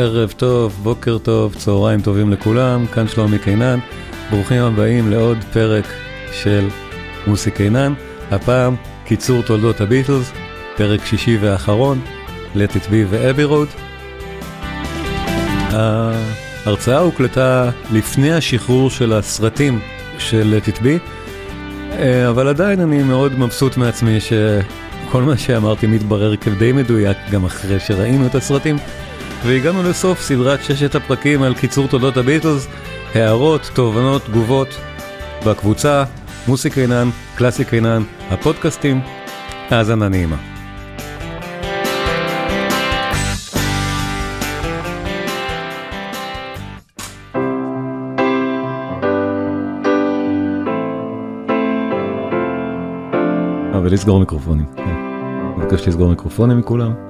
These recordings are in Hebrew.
ערב טוב, בוקר טוב, צהריים טובים לכולם, כאן שלומי קינן, ברוכים הבאים לעוד פרק של מוסי קינן, הפעם קיצור תולדות הביטלס, פרק שישי ואחרון, Let it be ואבי רוד. ההרצאה הוקלטה לפני השחרור של הסרטים של Let it be, אבל עדיין אני מאוד מבסוט מעצמי שכל מה שאמרתי מתברר כדי מדויק גם אחרי שראינו את הסרטים. והגענו לסוף סדרת ששת הפרקים על קיצור תולדות הביטלס, הערות, תובנות, תגובות, בקבוצה, מוסי קינן, קלאסי קינן, הפודקאסטים, האזנה נעימה. ולסגור מיקרופונים, כן. מבקש לסגור מיקרופונים מכולם.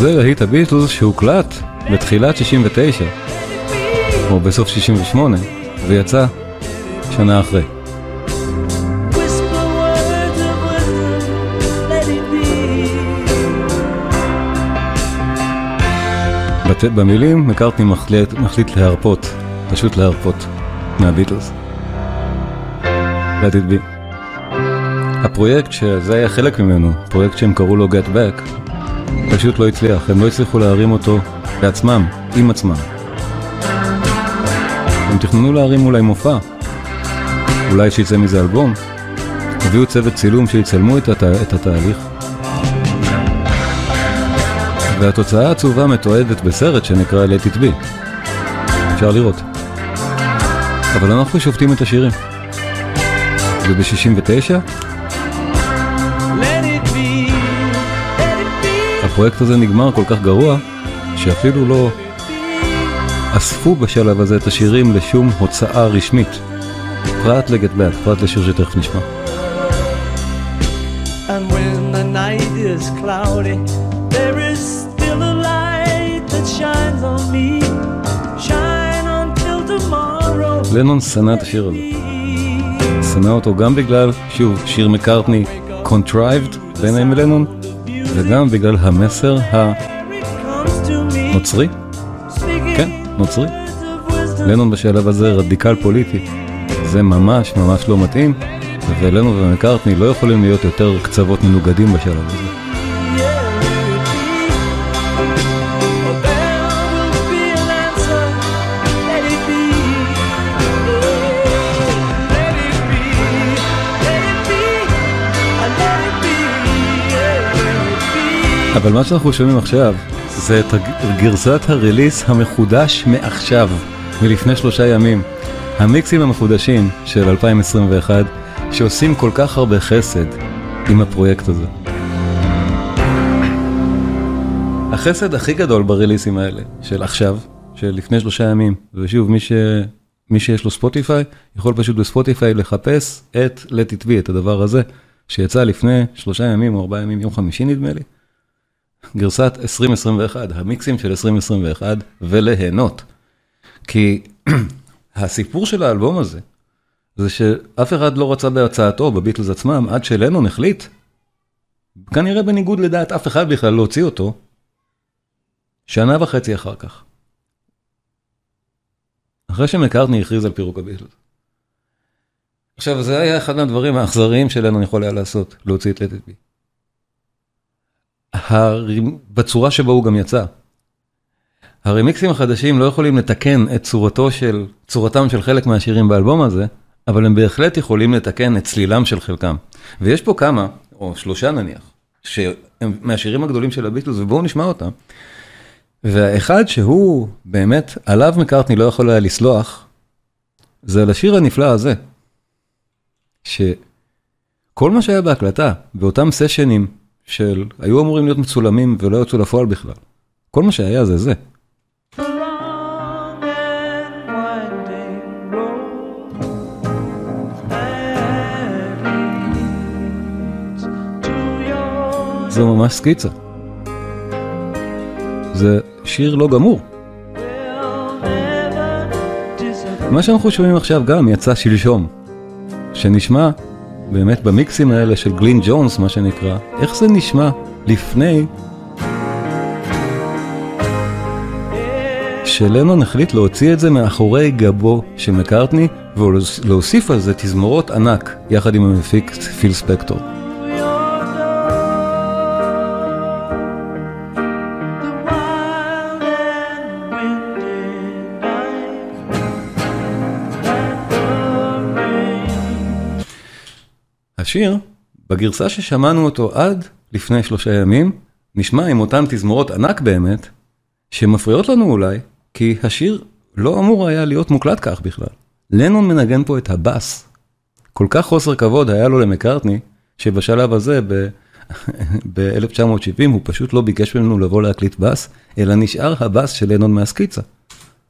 זה להיט הביטלס שהוקלט בתחילת 69, או בסוף 68, ויצא שנה אחרי. במילים מקארטני מחליט, מחליט להרפות, פשוט להרפות מהביטלס. Let it be. הפרויקט שזה היה חלק ממנו, פרויקט שהם קראו לו Get Back, פשוט לא הצליח, הם לא הצליחו להרים אותו בעצמם, עם עצמם. הם תכננו להרים אולי מופע, אולי שיצא מזה אלבום, הביאו צוות צילום שיצלמו את, הת... את התהליך. והתוצאה העצובה מתועדת בסרט שנקרא Let It Be. אפשר לראות. אבל אנחנו שופטים את השירים. וב-69 הפרויקט הזה נגמר כל כך גרוע, שאפילו לא אספו בשלב הזה את השירים לשום הוצאה רשמית. פרט לגט באק, פרט לשיר שתכף נשמע. And when the night is cloudy, there is still a light that shines on me, shine until tomorrow. לנון שנא את השיר הזה. שנא אותו גם בגלל, שוב, שיר מקארטני, contrived, ביניהם לנון, וגם בגלל המסר הנוצרי, כן, נוצרי. לנון בשלב הזה רדיקל פוליטי, זה ממש ממש לא מתאים, ולנון ומקארטני לא יכולים להיות יותר קצוות מנוגדים בשלב הזה. אבל מה שאנחנו שומעים עכשיו זה את גרסת הריליס המחודש מעכשיו, מלפני שלושה ימים. המיקסים המחודשים של 2021 שעושים כל כך הרבה חסד עם הפרויקט הזה. החסד הכי גדול בריליסים האלה של עכשיו, של לפני שלושה ימים, ושוב מי, ש... מי שיש לו ספוטיפיי יכול פשוט בספוטיפיי לחפש את let it be, את הדבר הזה, שיצא לפני שלושה ימים או ארבעה ימים, יום חמישי נדמה לי. גרסת 2021, המיקסים של 2021, וליהנות. כי הסיפור של האלבום הזה, זה שאף אחד לא רצה בהצעתו, בביטלס עצמם, עד שלנון החליט, כנראה בניגוד לדעת אף אחד בכלל להוציא אותו, שנה וחצי אחר כך. אחרי שמקארטני הכריז על פירוק הביטלס. עכשיו, זה היה אחד מהדברים האכזריים שלנו יכול היה לעשות, להוציא את לטט בי. בצורה שבה הוא גם יצא. הרמיקסים החדשים לא יכולים לתקן את צורתו של, צורתם של חלק מהשירים באלבום הזה, אבל הם בהחלט יכולים לתקן את צלילם של חלקם. ויש פה כמה, או שלושה נניח, שהם מהשירים הגדולים של הביטלס, ובואו נשמע אותם. והאחד שהוא באמת, עליו מקארטני לא יכול היה לסלוח, זה על השיר הנפלא הזה. שכל מה שהיה בהקלטה, באותם סשנים של, היו אמורים להיות מצולמים ולא יצאו לפועל בכלל. כל מה שהיה זה זה. זה ממש סקיצה. זה שיר לא גמור. מה שאנחנו שומעים עכשיו גם יצא שלשום, שנשמע באמת במיקסים האלה של גלין ג'ונס, מה שנקרא, איך זה נשמע לפני שלנון החליט להוציא את זה מאחורי גבו של מקארטני ולהוסיף על זה תזמורות ענק יחד עם המפיק פיל ספקטור. השיר, בגרסה ששמענו אותו עד לפני שלושה ימים, נשמע עם אותן תזמורות ענק באמת, שמפריעות לנו אולי, כי השיר לא אמור היה להיות מוקלט כך בכלל. לנון מנגן פה את הבאס. כל כך חוסר כבוד היה לו למקארטני, שבשלב הזה, ב-1970, הוא פשוט לא ביקש ממנו לבוא להקליט באס, אלא נשאר הבאס של לנון מהסקיצה.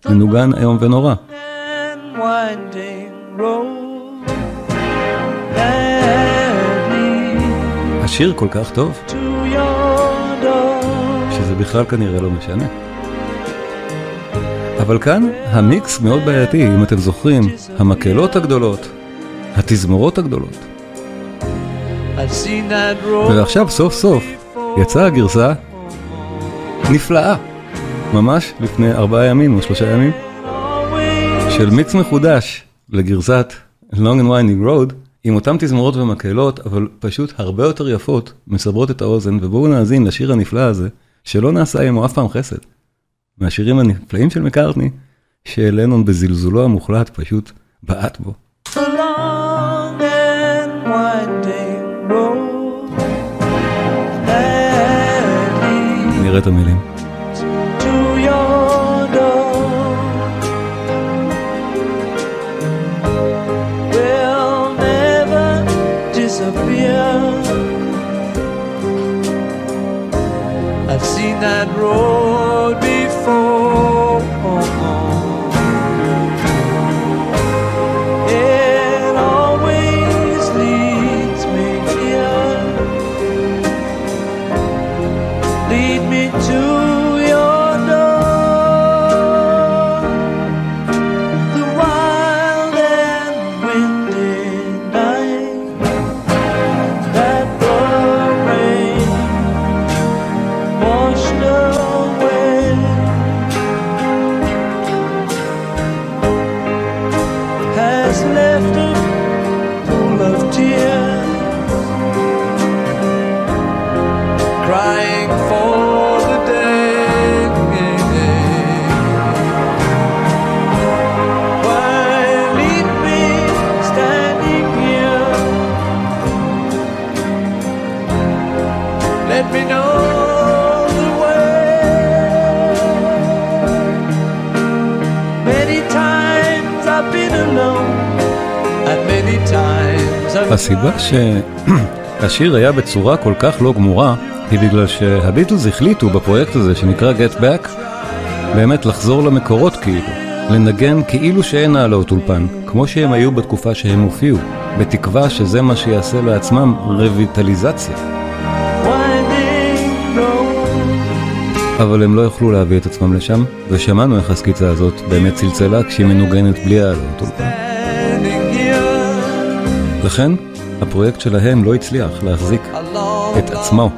מנוגן איום ונורא. השיר כל כך טוב, שזה בכלל כנראה לא משנה. אבל כאן המיקס מאוד בעייתי, אם אתם זוכרים, המקהלות הגדולות, התזמורות הגדולות. ועכשיו סוף סוף יצאה הגרסה נפלאה, ממש לפני ארבעה ימים או שלושה ימים, של מיקס מחודש לגרסת Long and Winding Road, עם אותם תזמורות ומקהלות, אבל פשוט הרבה יותר יפות, מסברות את האוזן, ובואו נאזין לשיר הנפלא הזה, שלא נעשה עמו אף פעם חסד. מהשירים הנפלאים של מקארטני, שלנון בזלזולו המוחלט פשוט בעט בו. נראה את המילים. Seen that road before. הסיבה שהשיר היה בצורה כל כך לא גמורה, היא בגלל שהביטלס החליטו בפרויקט הזה שנקרא Get Back, באמת לחזור למקורות כאילו, לנגן כאילו שאין העלות אולפן, כמו שהם היו בתקופה שהם הופיעו, בתקווה שזה מה שיעשה לעצמם road. אבל הם לא יוכלו להביא את עצמם לשם, ושמענו איך הסקיצה הזאת באמת צלצלה כשהיא מנוגנת בלי העלות אולפן. לכן, הפרויקט שלהם לא הצליח להחזיק את עצמו.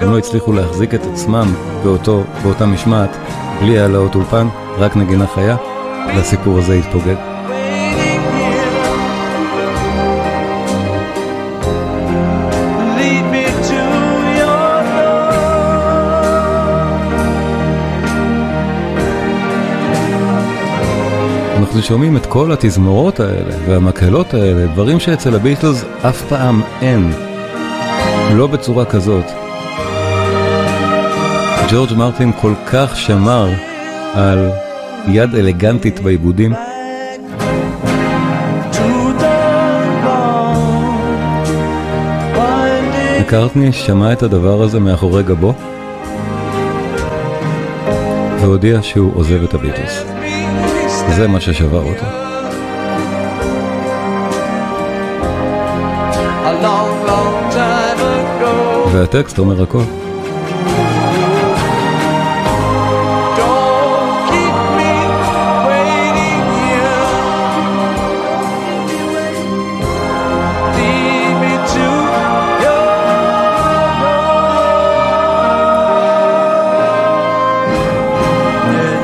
הם לא הצליחו להחזיק את עצמם באותו, באותה משמעת, בלי העלאות אולפן, רק נגינה חיה, והסיפור הזה התפוגג. אנחנו שומעים את כל התזמורות האלה והמקהלות האלה, דברים שאצל הביטלס אף פעם אין. לא בצורה כזאת. ג'ורג' מרטין כל כך שמר על יד אלגנטית בעיבודים. מקארטני שמע את הדבר הזה מאחורי גבו והודיע שהוא עוזב את הביטלס. זה מה ששבר אותו. והטקסט אומר הכל.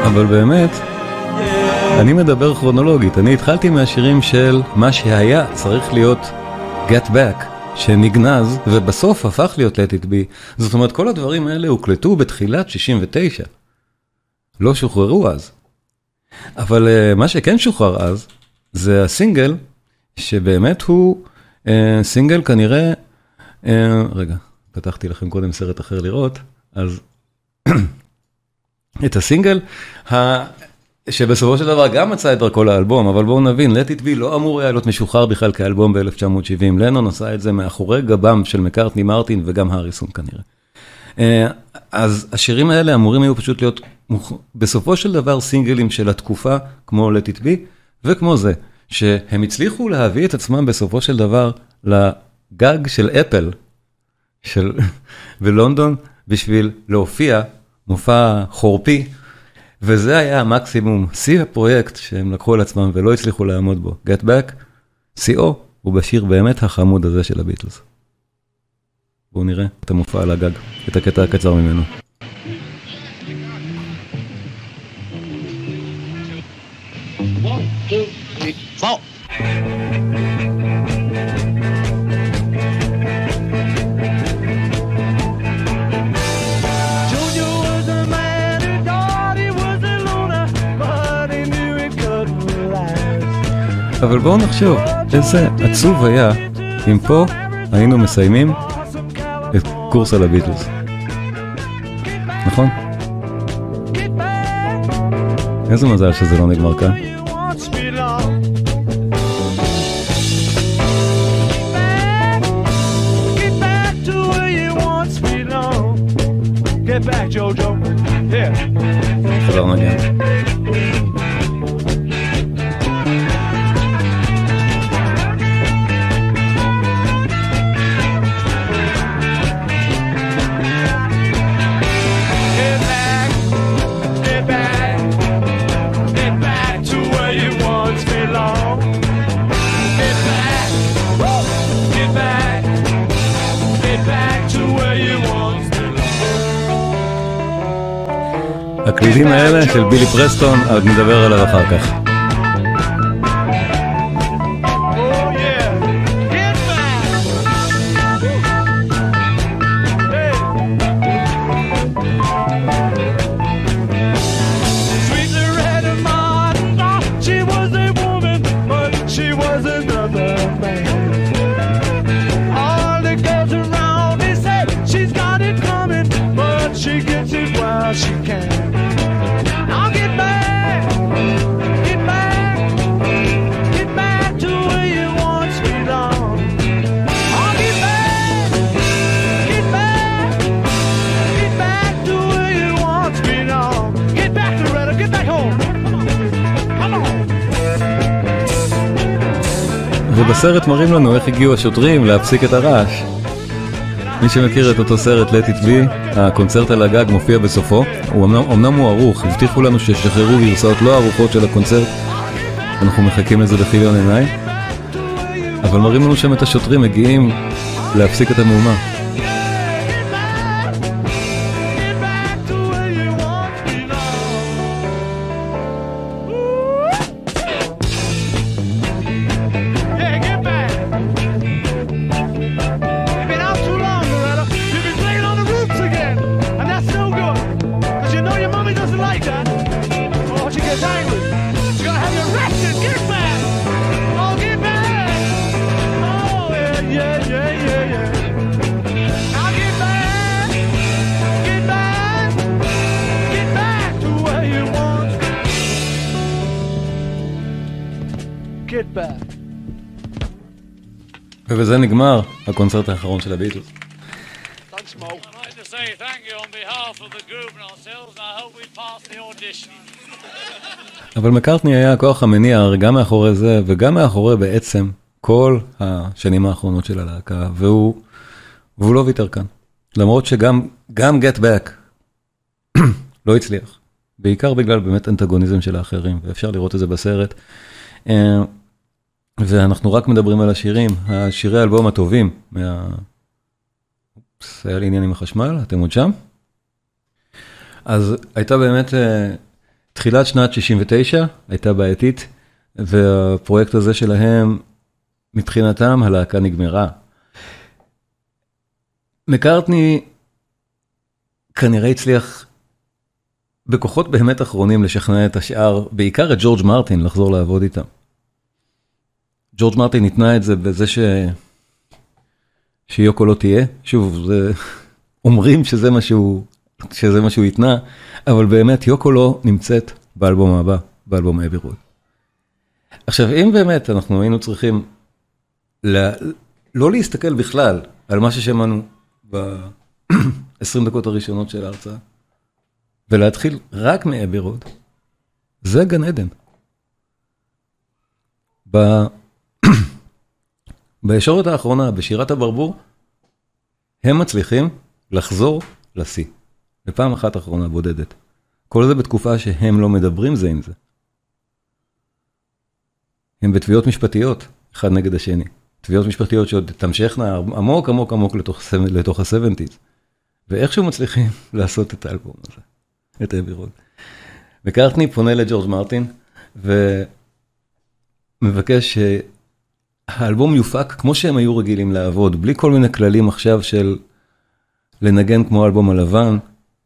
אבל באמת, אני מדבר כרונולוגית, אני התחלתי מהשירים של מה שהיה צריך להיות Get Back, שנגנז ובסוף הפך להיות Let It Be. זאת אומרת, כל הדברים האלה הוקלטו בתחילת 69. לא שוחררו אז. אבל uh, מה שכן שוחרר אז, זה הסינגל, שבאמת הוא uh, סינגל כנראה, uh, רגע, פתחתי לכם קודם סרט אחר לראות, אז את הסינגל, שבסופו של דבר גם מצא את דרכו לאלבום, אבל בואו נבין, Let It Be לא אמור היה להיות משוחרר בכלל כאלבום ב-1970, לנון עשה את זה מאחורי גבם של מקארטני מרטין וגם האריסון כנראה. אה, אז השירים האלה אמורים היו פשוט להיות בסופו של דבר סינגלים של התקופה, כמו Let It Be, וכמו זה, שהם הצליחו להביא את עצמם בסופו של דבר לגג של אפל, של בלונדון, בשביל להופיע מופע חורפי. וזה היה המקסימום, שיא הפרויקט שהם לקחו על עצמם ולא הצליחו לעמוד בו. Get Back, שיאו הוא בשיר באמת החמוד הזה של הביטלס. בואו נראה את המופע על הגג, את הקטע הקצר ממנו. אבל בואו נחשוב, איזה עצוב היה אם פה היינו מסיימים את קורס על הביטלס. נכון? איזה מזל שזה לא נגמר כאן. של בילי פרסטון, עוד נדבר עליו אחר כך. ובסרט מראים לנו איך הגיעו השוטרים להפסיק את הרעש. מי שמכיר את אותו סרט Let It Be, הקונצרט על הגג מופיע בסופו, הוא אמנם, אמנם הוא ערוך, הבטיחו לנו שישחררו גרסאות לא ערוכות של הקונצרט, אנחנו מחכים לזה בכיליון עיניים. אבל מראים לנו שם את השוטרים מגיעים להפסיק את המהומה. ובזה נגמר הקונצרט האחרון של הביטלס. אבל מקארטני היה הכוח המניע גם מאחורי זה וגם מאחורי בעצם כל השנים האחרונות של הלהקה, והוא, והוא לא ויתר כאן. למרות שגם גם Get Back לא הצליח, בעיקר בגלל באמת אנטגוניזם של האחרים, ואפשר לראות את זה בסרט. ואנחנו רק מדברים על השירים, השירי האלבום הטובים מה... היה לי עניין עם החשמל, אתם עוד שם? אז הייתה באמת אה, תחילת שנת 69, הייתה בעייתית, והפרויקט הזה שלהם, מבחינתם הלהקה נגמרה. מקארטני כנראה הצליח בכוחות באמת אחרונים לשכנע את השאר, בעיקר את ג'ורג' מרטין, לחזור לעבוד איתם. ג'ורג' מרטין ניתנה את זה בזה ש... שיוקו לא תהיה, שוב, זה... אומרים שזה מה שהוא, שזה מה שהוא התנה, אבל באמת יוקו לא נמצאת באלבום הבא, באלבום אבי רוד. עכשיו, אם באמת אנחנו היינו צריכים לה... לא להסתכל בכלל על מה ששמענו ב-20 דקות הראשונות של ההרצאה, ולהתחיל רק מאבי רוד, זה גן עדן. בישורת האחרונה, בשירת הברבור, הם מצליחים לחזור לשיא. בפעם אחת אחרונה בודדת. כל זה בתקופה שהם לא מדברים זה עם זה. הם בתביעות משפטיות, אחד נגד השני. תביעות משפטיות שעוד תמשכנה עמוק עמוק עמוק לתוך ה-70's. ואיכשהו מצליחים לעשות את האלבום הזה, את אבי רוד. וקרטני פונה לג'ורג' מרטין, ומבקש האלבום יופק כמו שהם היו רגילים לעבוד, בלי כל מיני כללים עכשיו של לנגן כמו האלבום הלבן,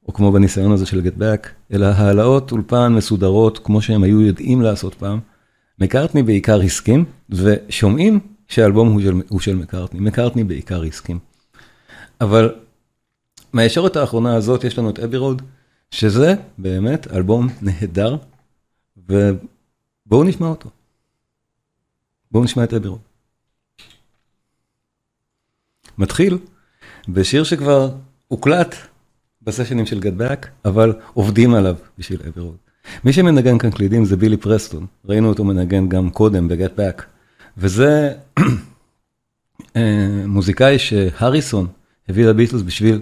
או כמו בניסיון הזה של Get Back, אלא העלאות אולפן מסודרות כמו שהם היו יודעים לעשות פעם. מקארטני בעיקר הסכים, ושומעים שהאלבום הוא של, הוא של מקארטני, מקארטני בעיקר הסכים. אבל מהישורת האחרונה הזאת יש לנו את Abbey Road, שזה באמת אלבום נהדר, ובואו נשמע אותו. בואו נשמע את Abbey Road. מתחיל בשיר שכבר הוקלט בסשנים של Get Back, אבל עובדים עליו בשביל Abbey Road. מי שמנגן כאן קלידים זה בילי פרסטון, ראינו אותו מנגן גם קודם ב Get Back, וזה אה, מוזיקאי שהריסון הביא לביטלס בשביל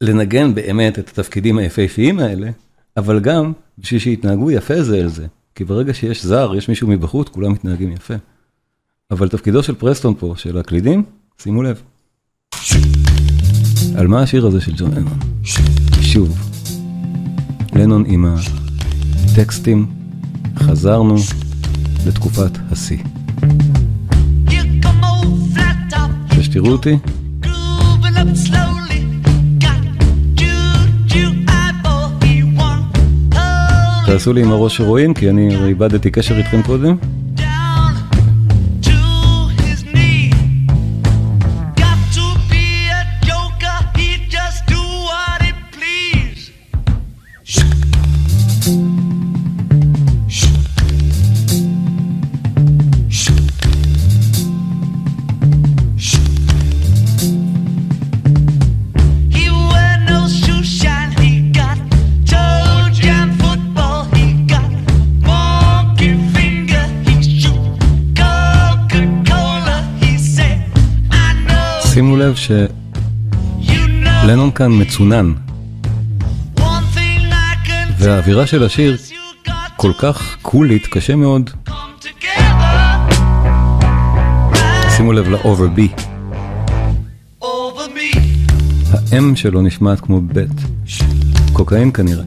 לנגן באמת את התפקידים היפהפיים האלה, אבל גם בשביל שיתנהגו יפה זה אל זה. כי ברגע שיש זר, יש מישהו מבחוץ, כולם מתנהגים יפה. אבל תפקידו של פרסטון פה, של הקלידים, שימו לב. על מה השיר הזה של ג'ון לנון? שוב, לנון עם הטקסטים, חזרנו לתקופת השיא. שתראו אותי. תעשו לי עם הראש שרואים, כי אני איבדתי קשר איתכם קודם. שלנון כאן מצונן, והאווירה של השיר כל כך קולית, קשה מאוד שימו לב ל-over B. האם שלו נשמעת כמו בית. קוקאין כנראה.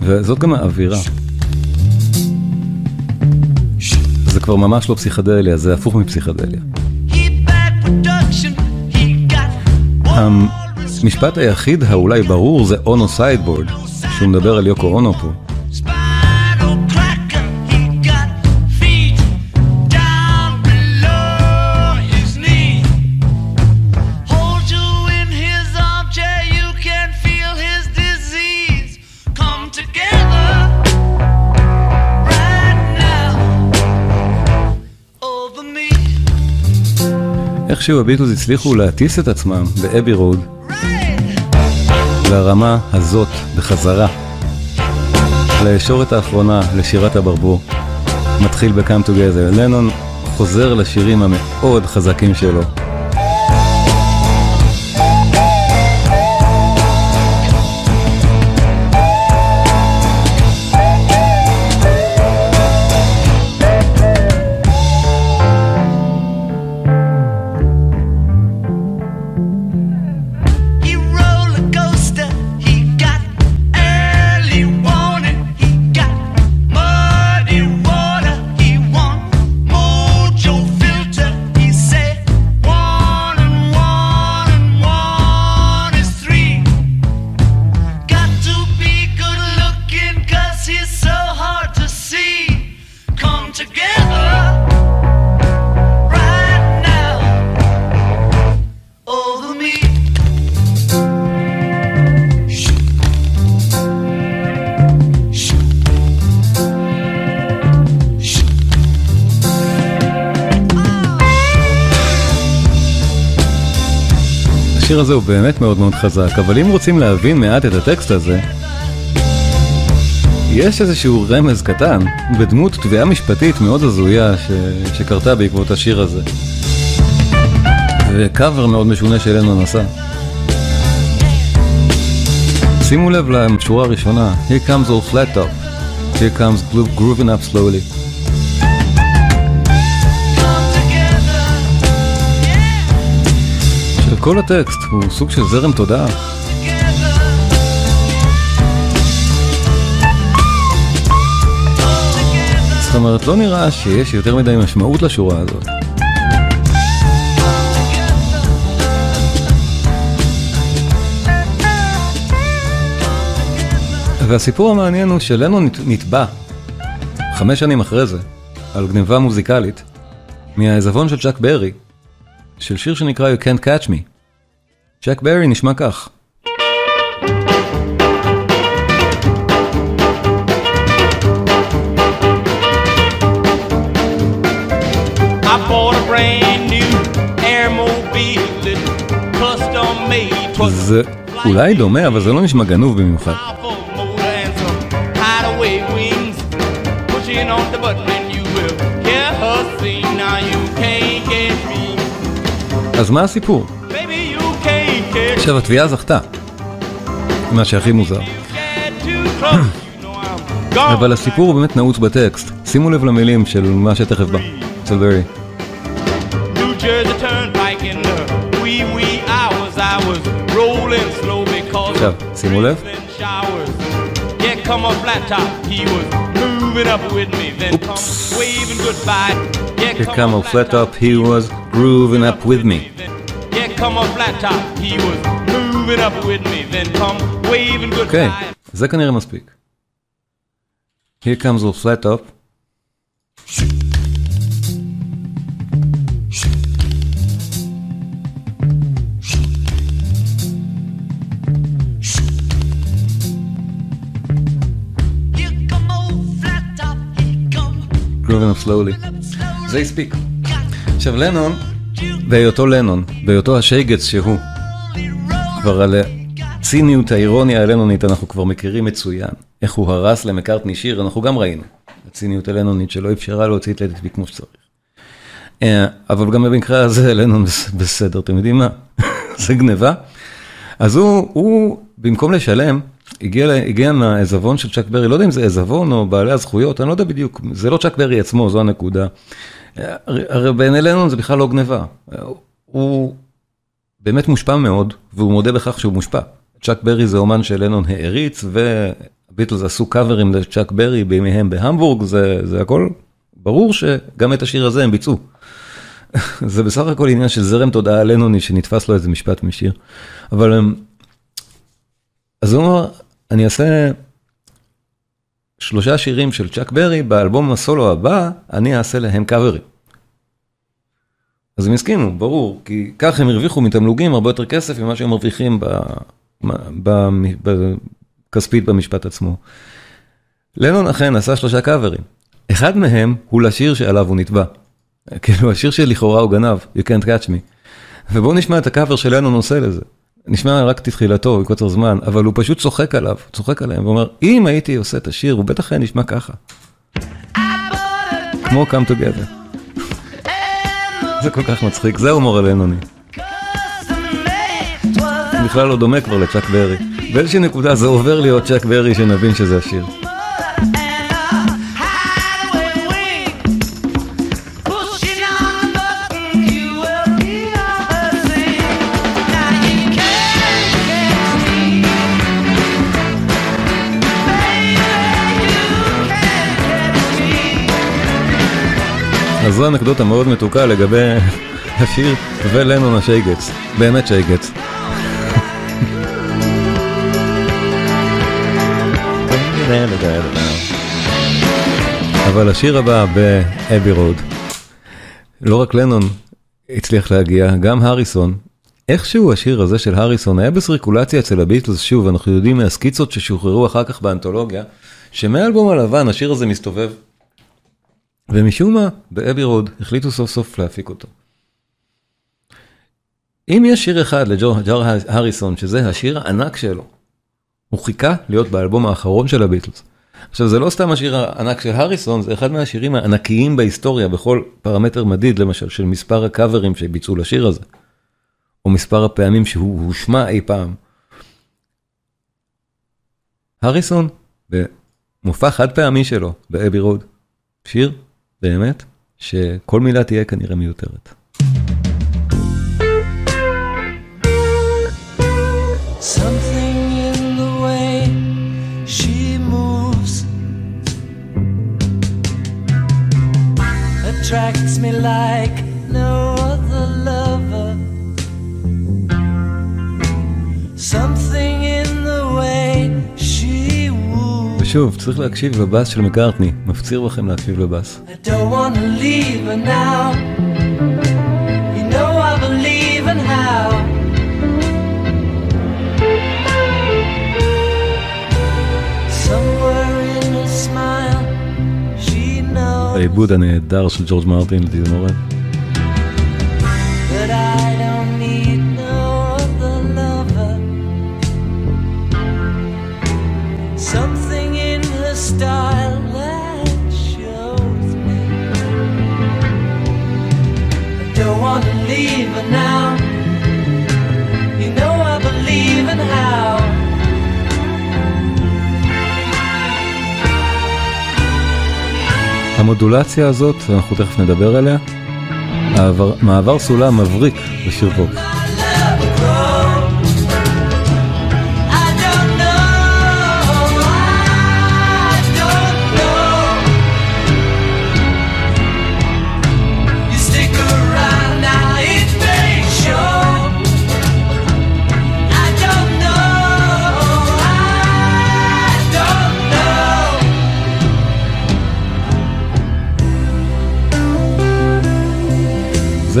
וזאת גם האווירה. זה כבר ממש לא פסיכדליה, זה הפוך מפסיכדליה. המשפט היחיד האולי ברור זה Ono sideboard, שהוא מדבר על יוקו אונו פה. איכשהו הביטלס הצליחו להטיס את עצמם באבי רוד לרמה הזאת בחזרה. לישורת האחרונה לשירת הברבור מתחיל ב-Come Together. לנון חוזר לשירים המאוד חזקים שלו. באמת מאוד מאוד חזק, אבל אם רוצים להבין מעט את הטקסט הזה, יש איזשהו רמז קטן בדמות תביעה משפטית מאוד הזויה ש... שקרתה בעקבות השיר הזה. וקאבר מאוד משונה שאלנו נסע. שימו לב לשורה הראשונה, Here comes all flat top, Here comes grooving up slowly. כל הטקסט הוא סוג של זרם תודעה. זאת אומרת, לא נראה שיש יותר מדי משמעות לשורה הזאת. והסיפור המעניין הוא שלנו נתבע, חמש שנים אחרי זה, על גניבה מוזיקלית, מהעזבון של צ'אק ברי, של שיר שנקרא You Can't Catch Me. צ'ק ברי נשמע כך. זה אולי דומה, אבל זה לא נשמע גנוב במיוחד. אז מה הסיפור? עכשיו התביעה זכתה, מה שהכי מוזר. אבל הסיפור הוא באמת נעוץ בטקסט, שימו לב למילים של מה שתכף בא, אצל ברי. עכשיו, שימו לב. אופס. Here come a flat top, he was grooving up with me. אוקיי, זה כנראה מספיק. Here comes a flat top. Grooving up slowly. זה הספיק. עכשיו לנון בהיותו לנון, בהיותו השייגץ שהוא. כבר על הציניות האירוניה הלנונית אנחנו כבר מכירים מצוין. איך הוא הרס למקארטני שיר, אנחנו גם ראינו. הציניות הלנונית שלא אפשרה להוציא את לדיטבי כמו שצריך. אה, אבל גם במקרה הזה לנון בסדר, אתם יודעים מה? זה גניבה. אז הוא, הוא במקום לשלם, הגיע, הגיע מהעזבון של צ'אק ברי, לא יודע אם זה עזבון או בעלי הזכויות, אני לא יודע בדיוק, זה לא צ'אק ברי עצמו, זו הנקודה. הרי בעיני לנון זה בכלל לא גניבה. הוא באמת מושפע מאוד, והוא מודה בכך שהוא מושפע. צ'אק ברי זה אומן שלנון העריץ, והביטלס עשו קאברים לצ'אק ברי בימיהם בהמבורג, זה, זה הכל ברור שגם את השיר הזה הם ביצעו. זה בסך הכל עניין של זרם תודעה לנוני שנתפס לו איזה משפט משיר. אבל אמ, אז הוא אמר, אני אעשה שלושה שירים של צ'אק ברי, באלבום הסולו הבא, אני אעשה להם קאברים. אז הם הסכימו, ברור, כי כך הם הרוויחו מתמלוגים הרבה יותר כסף ממה שהם מרוויחים בכספית במשפט עצמו. לנון אכן עשה שלושה קאברים. אחד מהם הוא לשיר שעליו הוא נתבע. כאילו, השיר שלכאורה הוא גנב, You can't catch me. ובואו נשמע את הקאבר של לנון עושה לזה. נשמע רק את תחילתו, בקוצר זמן, אבל הוא פשוט צוחק עליו, צוחק עליהם, ואומר, אם הייתי עושה את השיר, הוא בטח היה נשמע ככה. כמו Come Together. זה כל כך מצחיק, זה הומור הלנוני. בכלל לא דומה כבר לצ'אק ברי. באיזושהי נקודה זה עובר להיות צ'אק ברי שנבין שזה השיר. זו אנקדוטה מאוד מתוקה לגבי השיר ולנון השייגץ, באמת שייגץ. אבל השיר הבא באבי רוד, לא רק לנון הצליח להגיע, גם הריסון. איכשהו השיר הזה של הריסון היה בסריקולציה אצל הביטלס, שוב, אנחנו יודעים מהסקיצות ששוחררו אחר כך באנתולוגיה, שמאלבום הלבן השיר הזה מסתובב ומשום מה, באבי רוד החליטו סוף סוף להפיק אותו. אם יש שיר אחד לג'ור הריסון, שזה השיר הענק שלו, הוא חיכה להיות באלבום האחרון של הביטלס. עכשיו זה לא סתם השיר הענק של הריסון, זה אחד מהשירים הענקיים בהיסטוריה בכל פרמטר מדיד, למשל של מספר הקאברים שביצעו לשיר הזה, או מספר הפעמים שהוא הושמע אי פעם. הריסון, במופע חד פעמי שלו, באבי רוד, שיר באמת, שכל מילה תהיה כנראה מיותרת. attracts me like ושוב, צריך להקשיב לבאס של מקארטני, מפציר בכם להקשיב לבאס. העיבוד הנהדר של ג'ורג' מרטין המודולציה הזאת, אנחנו תכף נדבר עליה, מעבר סולם מבריק בשיר ווקס.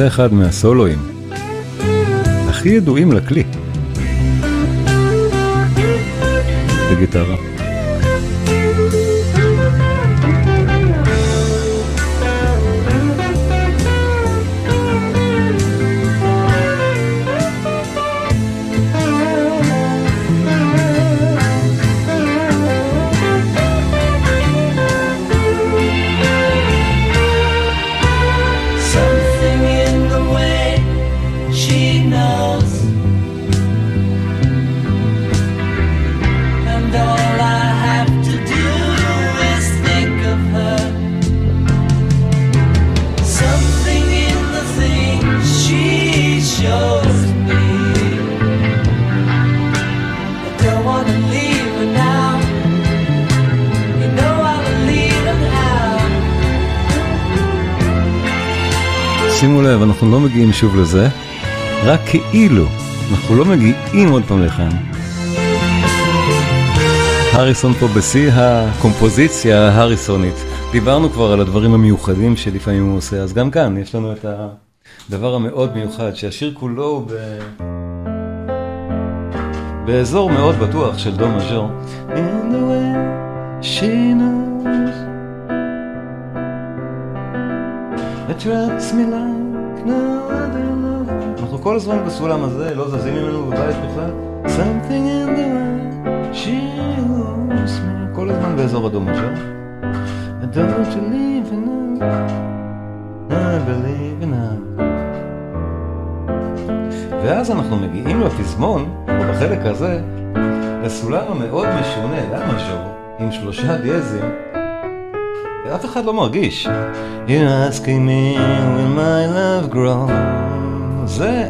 זה אחד מהסולואים הכי ידועים לכלי. בגיטרה. שימו לב, אנחנו לא מגיעים שוב לזה, רק כאילו, אנחנו לא מגיעים עוד פעם לכאן. הריסון פה בשיא הקומפוזיציה ההריסונית. דיברנו כבר על הדברים המיוחדים שלפעמים הוא עושה, אז גם כאן יש לנו את הדבר המאוד מיוחד, שהשיר כולו הוא ב... באזור מאוד בטוח של דו מז'ור. Knows attracts me like. כל הזמן בסולם הזה, לא זזים ממנו בבית בכלל. Something in the way she knows me. כל הזמן באזור הדו מז'ור. I don't believe in love, I believe in love. ואז אנחנו מגיעים לפזמון, או בחלק הזה, לסולם המאוד משונה, למה ז'ור, עם שלושה דיאזים, ואף אחד לא מרגיש. You're asking me when my love grows. זה,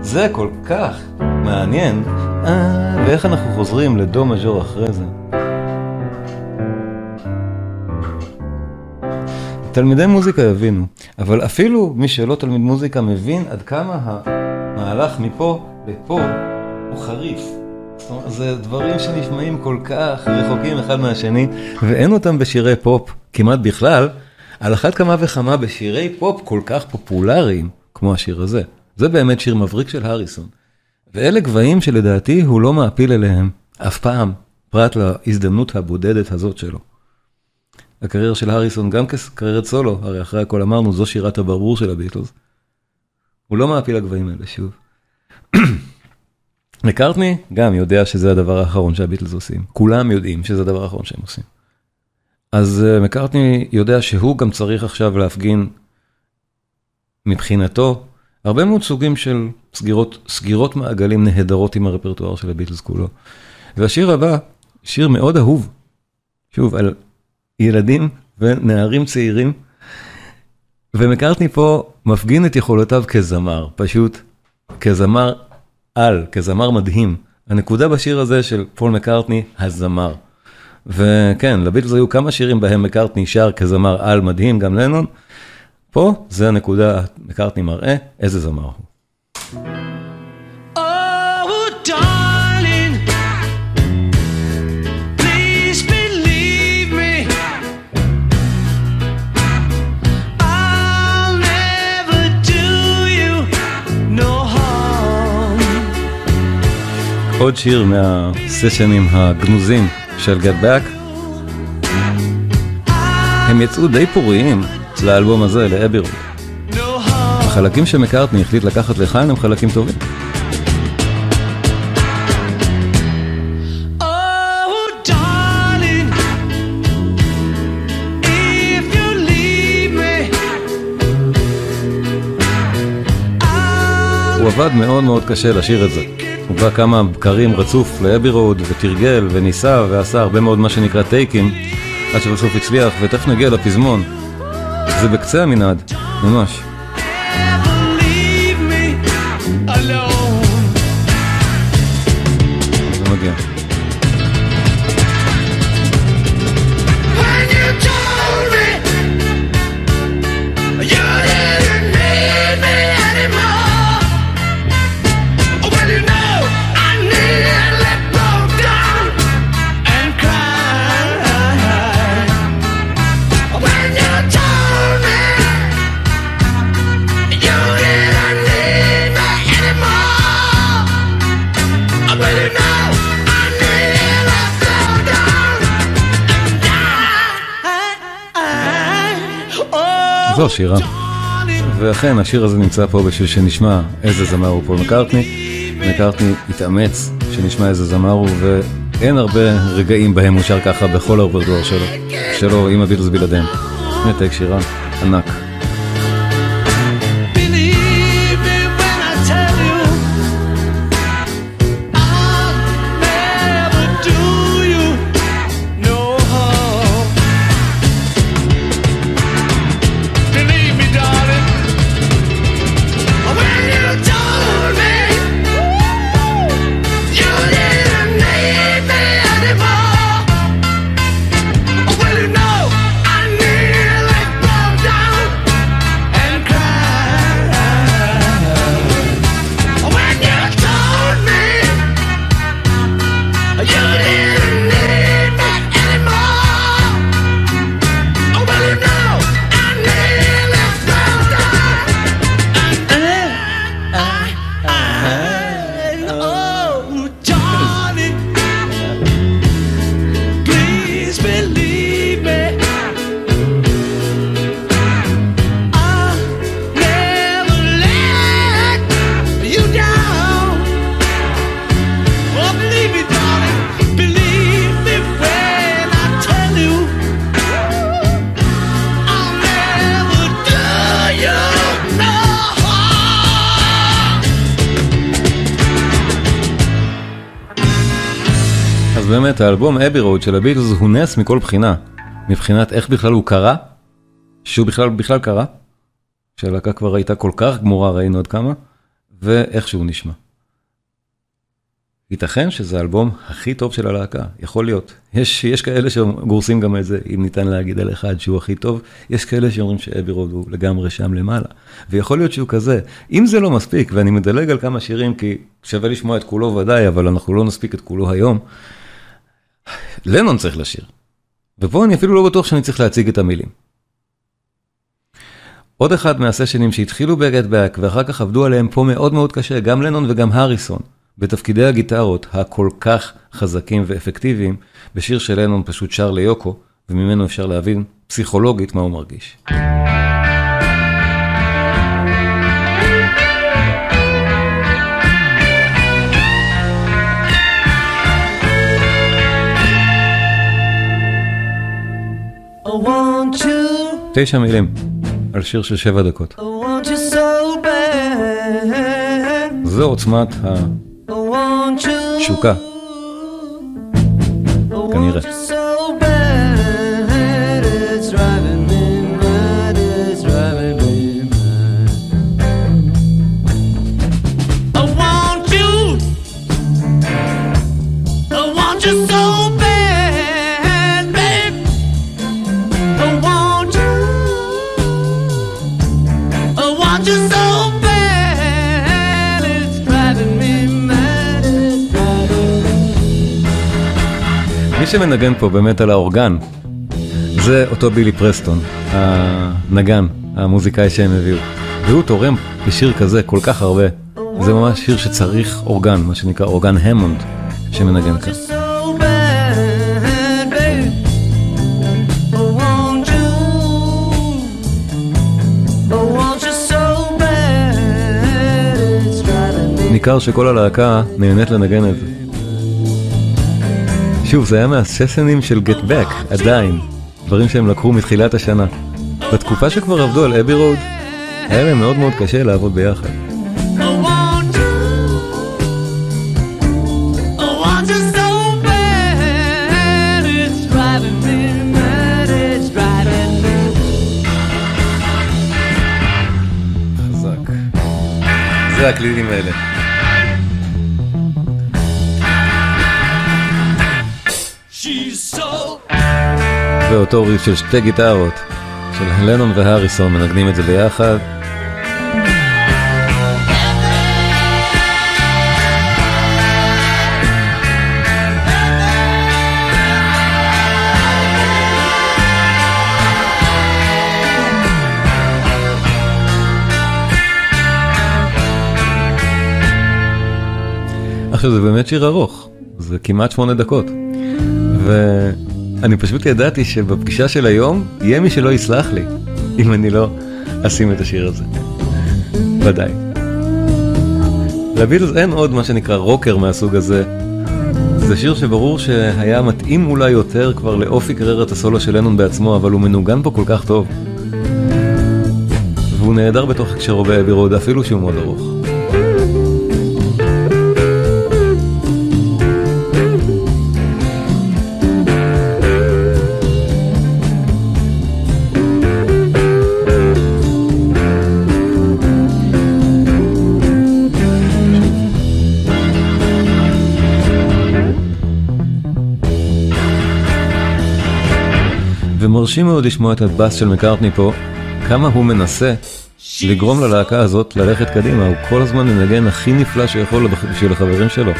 זה כל כך מעניין. אה, ואיך אנחנו חוזרים לדו מז'ור אחרי זה. תלמידי מוזיקה יבינו, אבל אפילו מי שלא תלמיד מוזיקה מבין עד כמה המהלך מפה לפה הוא חריף. זאת אומרת, זה דברים שנשמעים כל כך רחוקים אחד מהשני, ואין אותם בשירי פופ כמעט בכלל, על אחת כמה וכמה בשירי פופ כל כך פופולריים כמו השיר הזה. זה באמת שיר מבריק של הריסון. ואלה גבהים שלדעתי הוא לא מעפיל אליהם אף פעם, פרט להזדמנות הבודדת הזאת שלו. הקריירה של הריסון גם כקריירת סולו, הרי אחרי הכל אמרנו, זו שירת הברבור של הביטלס. הוא לא מעפיל לגבהים האלה שוב. מקארטני גם יודע שזה הדבר האחרון שהביטלס עושים. כולם יודעים שזה הדבר האחרון שהם עושים. אז uh, מקארטני יודע שהוא גם צריך עכשיו להפגין מבחינתו הרבה מאוד סוגים של סגירות, סגירות מעגלים נהדרות עם הרפרטואר של הביטלס כולו. והשיר הבא, שיר מאוד אהוב, שוב, על ילדים ונערים צעירים, ומקארטני פה מפגין את יכולותיו כזמר, פשוט כזמר על, כזמר מדהים. הנקודה בשיר הזה של פול מקארטני, הזמר. וכן, לביטלס היו כמה שירים בהם מקארטני שר כזמר על מדהים, גם לנון. פה זה הנקודה, מקארטני מראה איזה זמר הוא. עוד שיר מהסשנים הגנוזים של Get Back. הם יצאו די פוריים לאלבום הזה, לאבי רוד. החלקים שמקארטני החליט לקחת לכאן הם חלקים טובים. הוא עבד מאוד מאוד קשה לשיר את זה. הוא בא כמה בקרים רצוף לאבי רוד ותרגל וניסה ועשה הרבה מאוד מה שנקרא טייקים עד שבסוף הצליח ותכף נגיע לפזמון. זה בקצה המנעד, ממש. זה מגיע. זו שירה. ואכן, השיר הזה נמצא פה בשביל שנשמע איזה זמר הוא פול מקארטני. מקארטני התאמץ שנשמע איזה זמר הוא, ואין הרבה רגעים בהם הוא שר ככה בכל הרפרטואר שלו, שלו עם הביטלס בלעדיהם. נתק שירה ענק. האלבום אבי רוד של הביטלס הוא נס מכל בחינה. מבחינת איך בכלל הוא קרה, שהוא בכלל בכלל קרה, שהלהקה כבר הייתה כל כך גמורה, ראינו עוד כמה, ואיך שהוא נשמע. ייתכן שזה האלבום הכי טוב של הלהקה, יכול להיות. יש, יש כאלה שגורסים גם את זה, אם ניתן להגיד על אחד שהוא הכי טוב, יש כאלה שאומרים שאבי רוד הוא לגמרי שם למעלה. ויכול להיות שהוא כזה. אם זה לא מספיק, ואני מדלג על כמה שירים, כי שווה לשמוע את כולו ודאי, אבל אנחנו לא נספיק את כולו היום, לנון צריך לשיר. ופה אני אפילו לא בטוח שאני צריך להציג את המילים. עוד אחד מהסשנים שהתחילו באק ואחר כך עבדו עליהם פה מאוד מאוד קשה, גם לנון וגם הריסון, בתפקידי הגיטרות הכל כך חזקים ואפקטיביים, בשיר של לנון פשוט שר ליוקו, וממנו אפשר להבין פסיכולוגית מה הוא מרגיש. תשע מילים על שיר של שבע דקות. זו עוצמת התשוקה. כנראה. שמנגן פה באמת על האורגן, זה אותו בילי פרסטון, הנגן, המוזיקאי שהם הביאו. והוא תורם בשיר כזה כל כך הרבה. זה ממש שיר שצריך אורגן, מה שנקרא אורגן המונד, שמנגן כאן. ניכר שכל הלהקה נהנית לנגן את זה. שוב, זה היה מהססנים של גט בק, עדיין. דברים שהם לקחו מתחילת השנה. בתקופה שכבר עבדו על אבי רוד, היה להם מאוד מאוד קשה לעבוד ביחד. חזק. זה הקלידים האלה. ואותו ריף של שתי גיטרות, של לנון והריסון מנגנים את זה ביחד. עכשיו זה באמת שיר ארוך, זה כמעט שמונה דקות. ו... אני פשוט ידעתי שבפגישה של היום יהיה מי שלא יסלח לי אם אני לא אשים את השיר הזה. ודאי. לביטלס אין עוד מה שנקרא רוקר מהסוג הזה. זה שיר שברור שהיה מתאים אולי יותר כבר לאופי קריירת הסולו של לנון בעצמו, אבל הוא מנוגן פה כל כך טוב. והוא נהדר בתוך הקשרו באבי רוד, אפילו שהוא מאוד ארוך. מרשים מאוד לשמוע את הבאס של מקארטני פה, כמה הוא מנסה לגרום ללהקה הזאת ללכת קדימה, הוא כל הזמן מנגן הכי נפלא שיכול בשביל החברים שלו.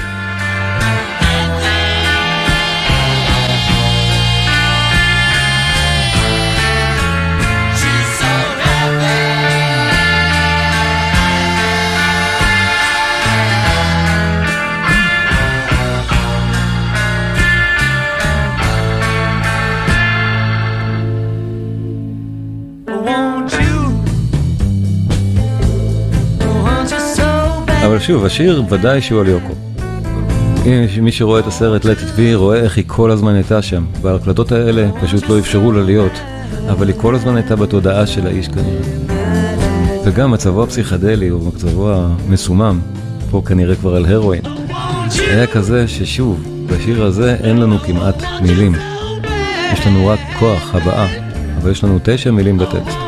שוב, השיר ודאי שהוא על יוקו. מי שרואה את הסרט Let it be רואה איך היא כל הזמן הייתה שם, וההקלטות האלה פשוט לא אפשרו לה להיות, אבל היא כל הזמן הייתה בתודעה של האיש כנראה. וגם מצבו הפסיכדלי או מצבו המסומם, פה כנראה כבר על הרואין, היה כזה ששוב, בשיר הזה אין לנו כמעט מילים. יש לנו רק כוח הבאה, אבל יש לנו תשע מילים בטקסט.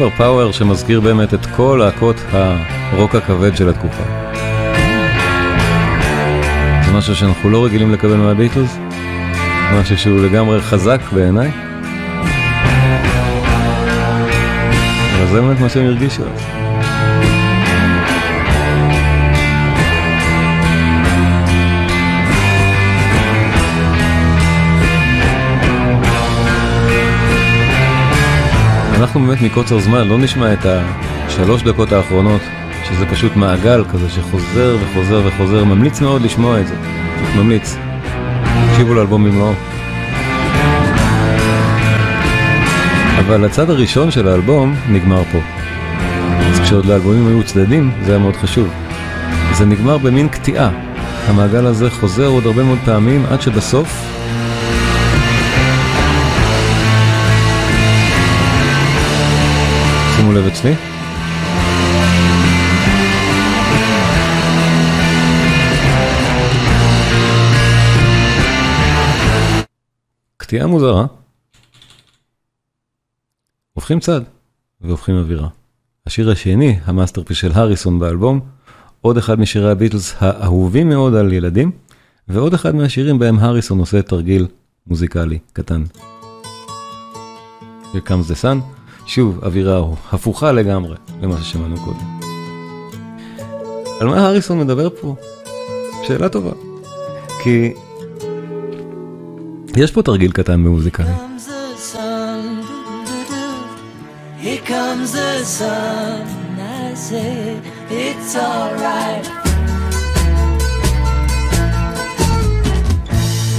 כבר פאוור שמזכיר באמת את כל להקות הרוק הכבד של התקופה. זה משהו שאנחנו לא רגילים לקבל מהביטלס, משהו שהוא לגמרי חזק בעיניי. אבל זה באמת מה שהם הרגישו אז. אנחנו באמת מקוצר זמן לא נשמע את השלוש דקות האחרונות, שזה פשוט מעגל כזה שחוזר וחוזר וחוזר, ממליץ מאוד לשמוע את זה, ממליץ. תקשיבו לאלבום במלואו. אבל הצד הראשון של האלבום נגמר פה. אז כשעוד לאלבומים היו צדדים, זה היה מאוד חשוב. זה נגמר במין קטיעה. המעגל הזה חוזר עוד הרבה מאוד פעמים עד שבסוף שימו לב אצלי. קטיעה מוזרה. הופכים צד והופכים אווירה. השיר השני, ה masterpiece של הריסון באלבום, עוד אחד משירי הביטלס האהובים מאוד על ילדים, ועוד אחד מהשירים בהם הריסון עושה תרגיל מוזיקלי קטן. Here comes the sun. שוב, אווירה הפוכה לגמרי למה ששמענו קודם. על מה הריסון מדבר פה? שאלה טובה. כי יש פה תרגיל קטן במוזיקלי.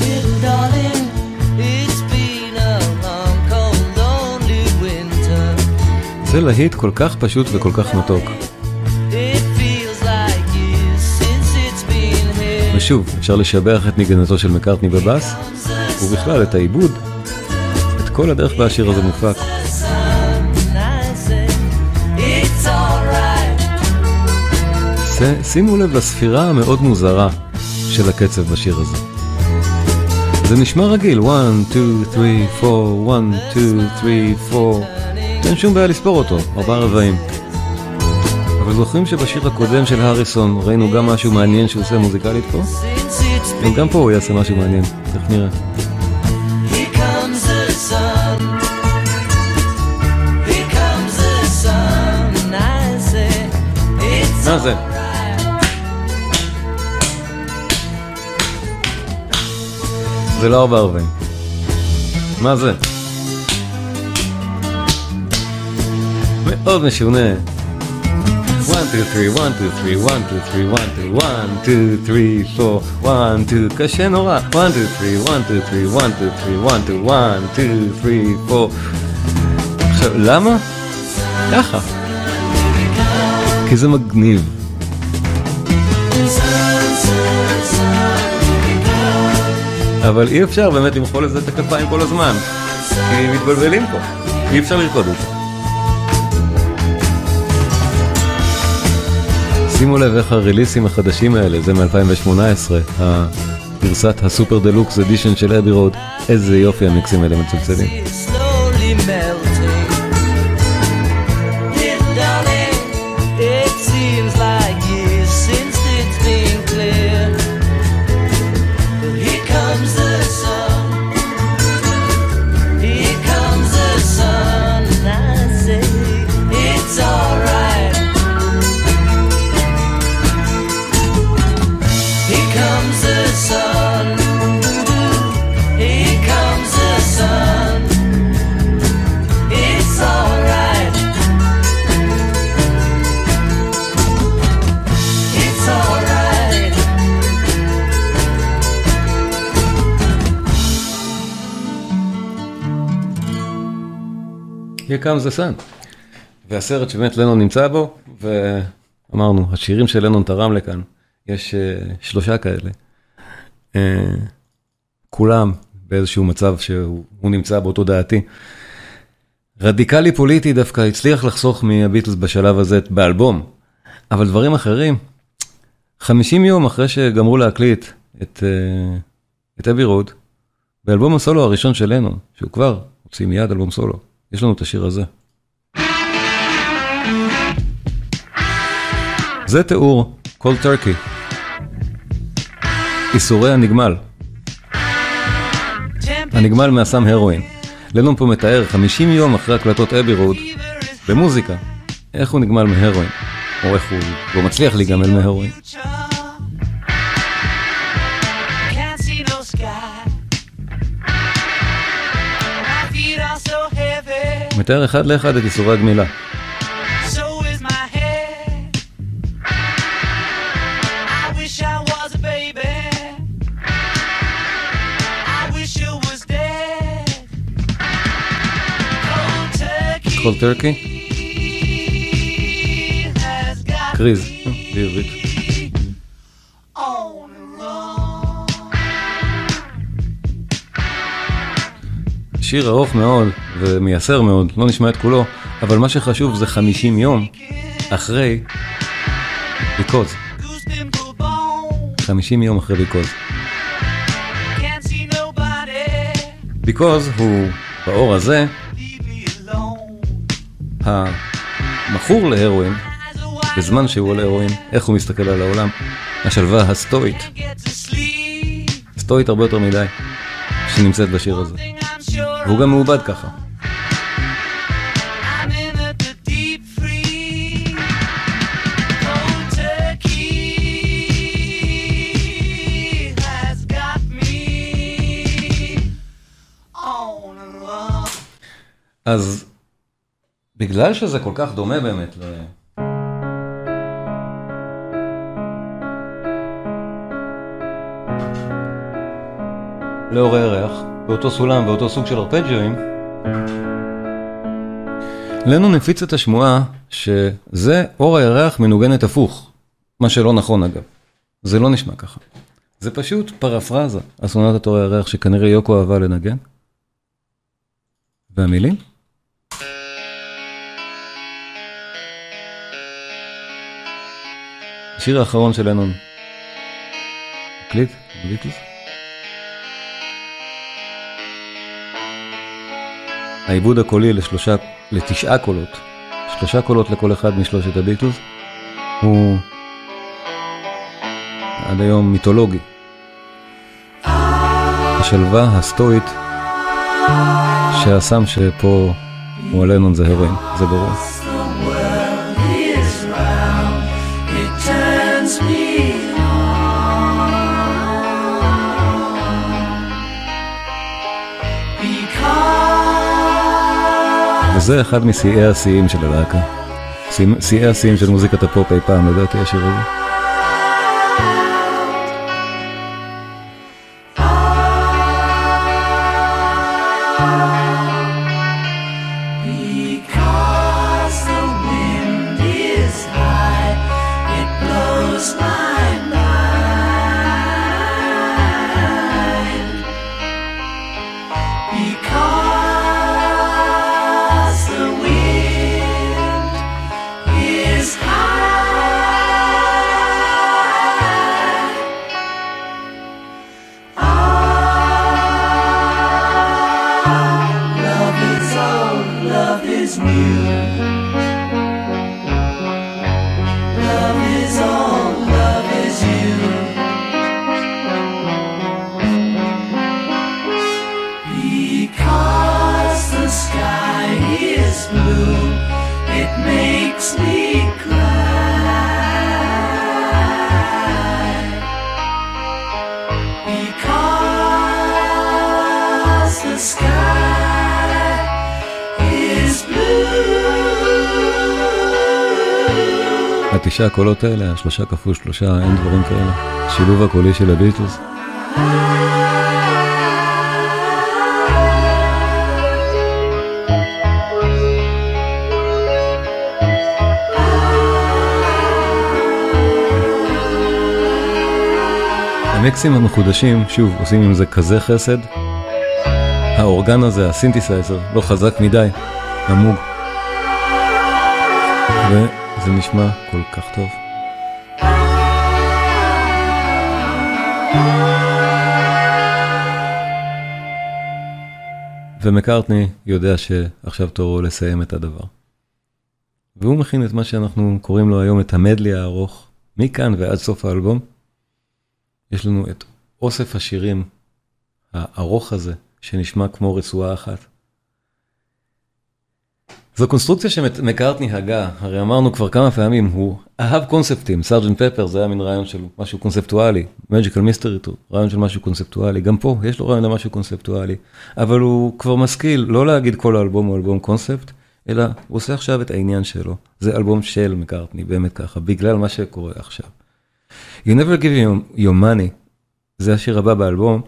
Here זה להיט כל כך פשוט וכל כך מתוק. ושוב, אפשר לשבח את ניגנתו של מקארטני בבאס, ובכלל את העיבוד, את כל הדרך בשיר הזה מופק. שימו לב לספירה המאוד מוזרה של הקצב בשיר הזה. זה נשמע רגיל, 1, 2, 3, 4, 1, 2, 3, 4 אין שום בעיה לספור אותו, ארבעה רבעים. אבל זוכרים שבשיר הקודם של הריסון ראינו גם משהו מעניין שהוא עושה מוזיקלית פה? גם פה הוא יעשה משהו מעניין, תכף נראה. מה זה? זה לא ארבע רבעים. מה זה? מאוד משונה. 1, 2, 3, 1, 2, 3, 1, 2, 3, 1, 2, 1, 2, 3, 4, 1, 2, קשה נורא. 1, 2, 3, 1, 2, 3, 1, 2, 3, 1, 2, 1, 2, 3, 4. עכשיו, למה? ככה. כי זה מגניב. אבל אי אפשר באמת למחול לזה את הכפיים כל הזמן, כי מתבלבלים פה, אי אפשר לרקוד את זה. שימו לב איך הריליסים החדשים האלה, זה מ-2018, הגרסת הסופר דלוקס אדישן של אבי רוד, איזה יופי המיקסים האלה מצלצלים. Here comes the sun. והסרט שבאמת לנון נמצא בו, ואמרנו, השירים של לנון תרם לכאן, יש uh, שלושה כאלה. Uh, כולם באיזשהו מצב שהוא נמצא באותו דעתי. רדיקלי פוליטי דווקא הצליח לחסוך מהביטלס בשלב הזה באלבום, אבל דברים אחרים, 50 יום אחרי שגמרו להקליט את, uh, את אבי רוד, באלבום הסולו הראשון של לנון, שהוא כבר הוציא מיד אלבום סולו, יש לנו את השיר הזה. זה תיאור, כל טרקי. איסורי הנגמל. הנגמל מהסם הרואין. לנון פה מתאר 50 יום אחרי הקלטות אבי רוד, במוזיקה, איך הוא נגמל מהרואין, או איך הוא לא מצליח להיגמל מהרואין. מתאר אחד לאחד את איסורי הגמילה. cold turkey? קריז, בעברית. שיר ארוך מאוד ומייסר מאוד, לא נשמע את כולו, אבל מה שחשוב זה 50 יום אחרי ביקוז. 50 יום אחרי ביקוז. ביקוז הוא באור הזה המכור להרואין, בזמן שהוא על הרואין, איך הוא מסתכל על העולם, השלווה הסטואית, סטואית הרבה יותר מדי, שנמצאת בשיר הזה. והוא גם מעובד ככה. אז בגלל שזה כל כך דומה באמת ל... לאור הירח, באותו סולם, באותו סוג של ארפג'ואים, לנון הפיץ את השמועה שזה אור הירח מנוגנת הפוך, מה שלא נכון אגב, זה לא נשמע ככה. זה פשוט פרפרזה, אסונת אור הירח שכנראה יוקו אהבה לנגן. והמילים? השיר האחרון של לנון. הקליט? ביטלס? העיבוד הקולי לשלושה, לתשעה קולות, שלושה קולות לכל אחד משלושת הביטלס, הוא עד היום מיתולוגי. השלווה הסטואית שהסם שפה הוא הלנון זה הרואין, זה ברור. וזה אחד משיאי השיאים של הלהקה. שיאי השיאים של מוזיקת הפופ אי פעם, לדעתי השיר הזה. שלושה הקולות האלה, השלושה כפול שלושה, אין דברים כאלה. שילוב הקולי של הביטלס. המיקסים המחודשים, שוב, עושים עם זה כזה חסד. האורגן הזה, הסינתסייזר, לא חזק מדי, עמוג. ו... וזה נשמע כל כך טוב. ומקארטני יודע שעכשיו תורו לסיים את הדבר. והוא מכין את מה שאנחנו קוראים לו היום את המדלי הארוך, מכאן ועד סוף האלבום. יש לנו את אוסף השירים הארוך הזה, שנשמע כמו רצועה אחת. זו קונסטרוקציה שמקארטני הגה, הרי אמרנו כבר כמה פעמים, הוא אהב קונספטים, סארג'נט פפר זה היה מין רעיון של משהו קונספטואלי, מג'יקל מיסטרי רעיון של משהו קונספטואלי, גם פה יש לו רעיון למשהו קונספטואלי, אבל הוא כבר משכיל לא להגיד כל האלבום הוא אלבום קונספט, אלא הוא עושה עכשיו את העניין שלו, זה אלבום של מקארטני, באמת ככה, בגלל מה שקורה עכשיו. You never give your money, זה השיר הבא באלבום,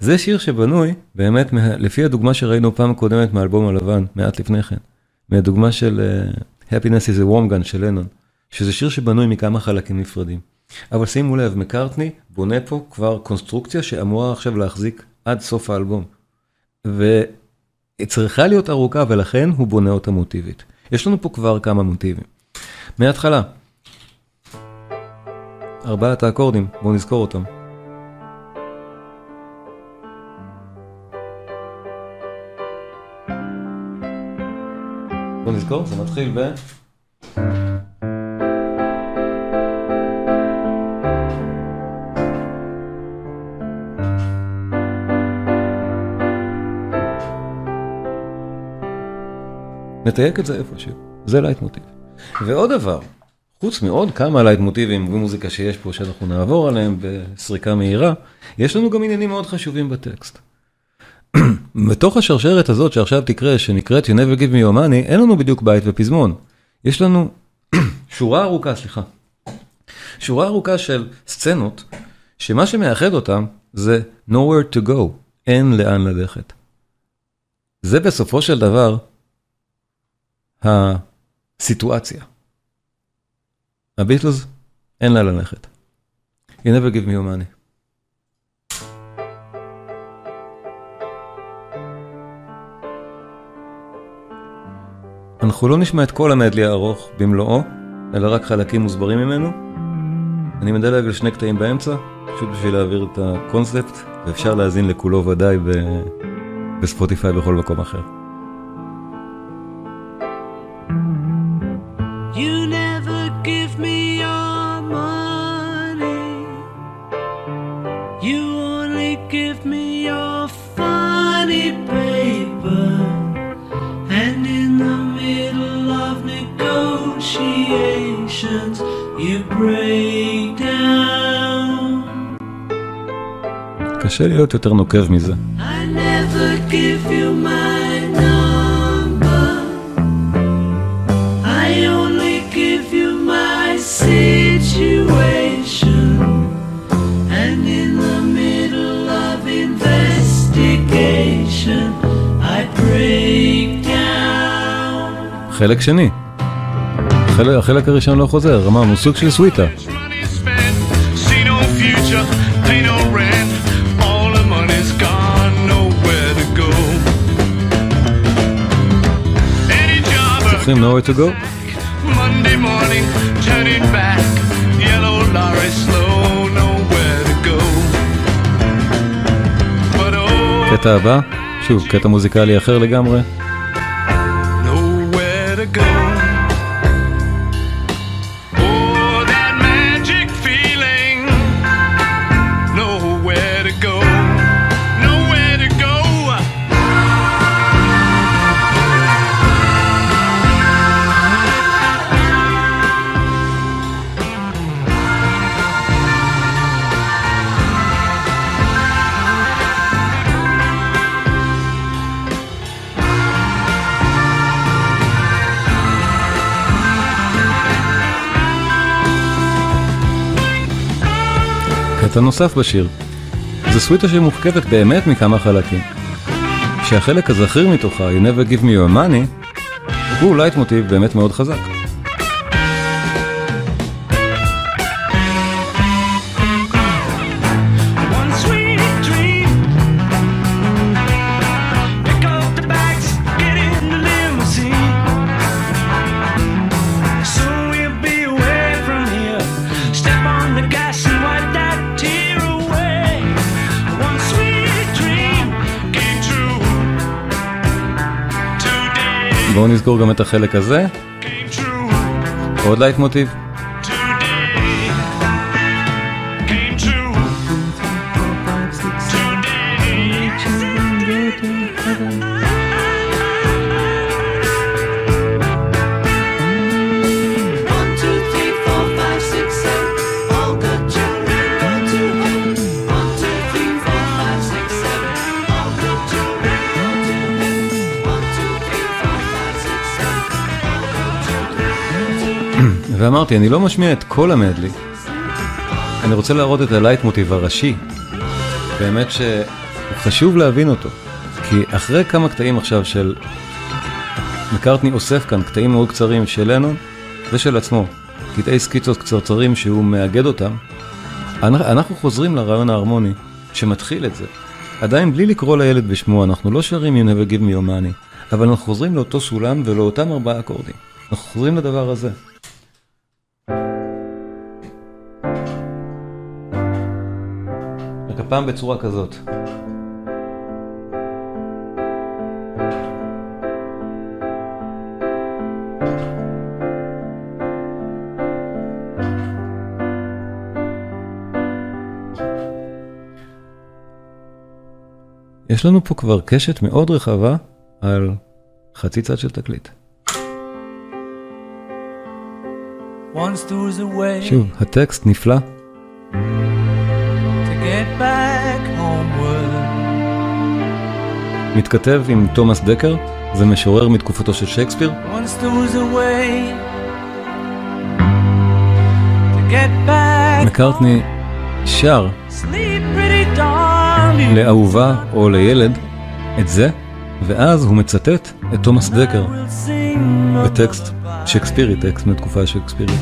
זה שיר שבנוי באמת לפי הדוגמה שראינו פעם קודמת מהאלבום הלבן, מעט לפני כן. מהדוגמה של uh, Happiness is a Warm Gun של לנון, שזה שיר שבנוי מכמה חלקים נפרדים. אבל שימו לב, מקארטני בונה פה כבר קונסטרוקציה שאמורה עכשיו להחזיק עד סוף האלבום. והיא צריכה להיות ארוכה ולכן הוא בונה אותה מוטיבית. יש לנו פה כבר כמה מוטיבים. מההתחלה, ארבעת האקורדים, בואו נזכור אותם. בוא נזכור, זה מתחיל ב... נתייק את זה איפשהו, זה לייטמוטיב. ועוד דבר, חוץ מעוד כמה לייטמוטיבים במוזיקה שיש פה שאנחנו נעבור עליהם בסריקה מהירה, יש לנו גם עניינים מאוד חשובים בטקסט. בתוך השרשרת הזאת שעכשיו תקרה, שנקראת You never give me your money, אין לנו בדיוק בית ופזמון. יש לנו שורה ארוכה, סליחה, שורה ארוכה של סצנות, שמה שמאחד אותם זה nowhere to go, אין לאן ללכת. זה בסופו של דבר הסיטואציה. הביטלס, אין לה ללכת. You never give me your money. אנחנו לא נשמע את כל המדלי הארוך במלואו, אלא רק חלקים מוסברים ממנו. אני מדלג על שני קטעים באמצע, פשוט בשביל להעביר את הקונספט, ואפשר להאזין לכולו ודאי בספוטיפיי בכל מקום אחר. קשה להיות יותר נוקב מזה. חלק שני. החלק הראשון לא חוזר, אמרנו סוג של סוויטה. זוכרים nowhere to go? Monday morning, turning back, yellow lorry slow, nowhere to go. קטע הבא, שוב, קטע מוזיקלי אחר לגמרי. קטע נוסף בשיר. זו סוויטה שמורכבת באמת מכמה חלקים. כשהחלק הזכיר מתוכה, You never give me your money, הוא לייט מוטיב באמת מאוד חזק. בואו נזכור גם את החלק הזה. עוד לייט מוטיב. ואמרתי, אני לא משמיע את כל המדלי, אני רוצה להראות את הלייט מוטיב הראשי. באמת שחשוב להבין אותו, כי אחרי כמה קטעים עכשיו של מקארטני אוסף כאן קטעים מאוד קצרים של לנון ושל עצמו, קטעי סקיצות קצרצרים שהוא מאגד אותם, אנחנו חוזרים לרעיון ההרמוני שמתחיל את זה. עדיין בלי לקרוא לילד בשמו, אנחנו לא שרים You never give me your money, אבל אנחנו חוזרים לאותו סולם ולאותם ארבעה אקורדים. אנחנו חוזרים לדבר הזה. הפעם בצורה כזאת. יש לנו פה כבר קשת מאוד רחבה על חצי צד של תקליט. שוב, הטקסט נפלא. מתכתב עם תומאס דקר, זה משורר מתקופתו של שייקספיר. מקארטני שר לאהובה או לילד את זה, ואז הוא מצטט את תומאס דקר בטקסט שייקספירי, טקסט מתקופה שייקספירית.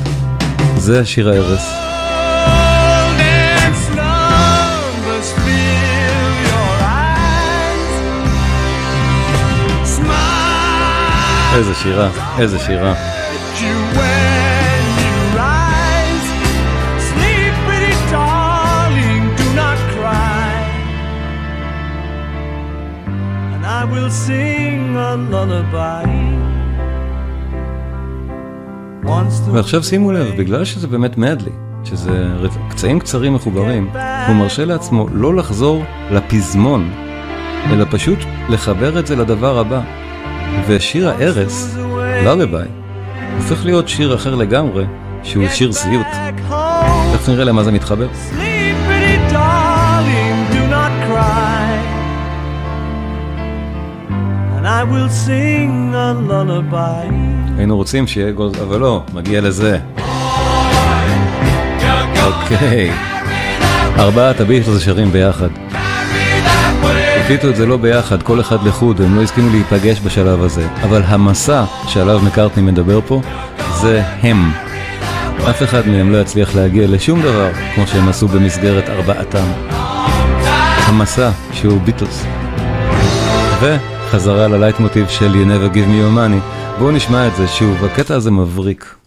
זה השיר ההרס. איזה שירה, איזה שירה. ועכשיו שימו לב, בגלל שזה באמת מדלי, שזה קצעים קצרים מחוברים, הוא מרשה לעצמו לא לחזור לפזמון, אלא פשוט לחבר את זה לדבר הבא. ושיר הארס, ללביי, הופך להיות שיר אחר לגמרי, שהוא שיר סיוט. תכף נראה למה זה מתחבר. היינו רוצים שיהיה גול, אבל לא, מגיע לזה. אוקיי. ארבעת הביטלס שרים ביחד. הקליטו את זה לא ביחד, כל אחד לחוד, הם לא הסכימו להיפגש בשלב הזה. אבל המסע שעליו מקארטני מדבר פה, זה הם. אף אחד מהם לא יצליח להגיע לשום דבר, כמו שהם עשו במסגרת ארבעתם. המסע שהוא ביטלס. וחזרה ללייט מוטיב של You never give me your money. בואו נשמע את זה שוב, הקטע הזה מבריק.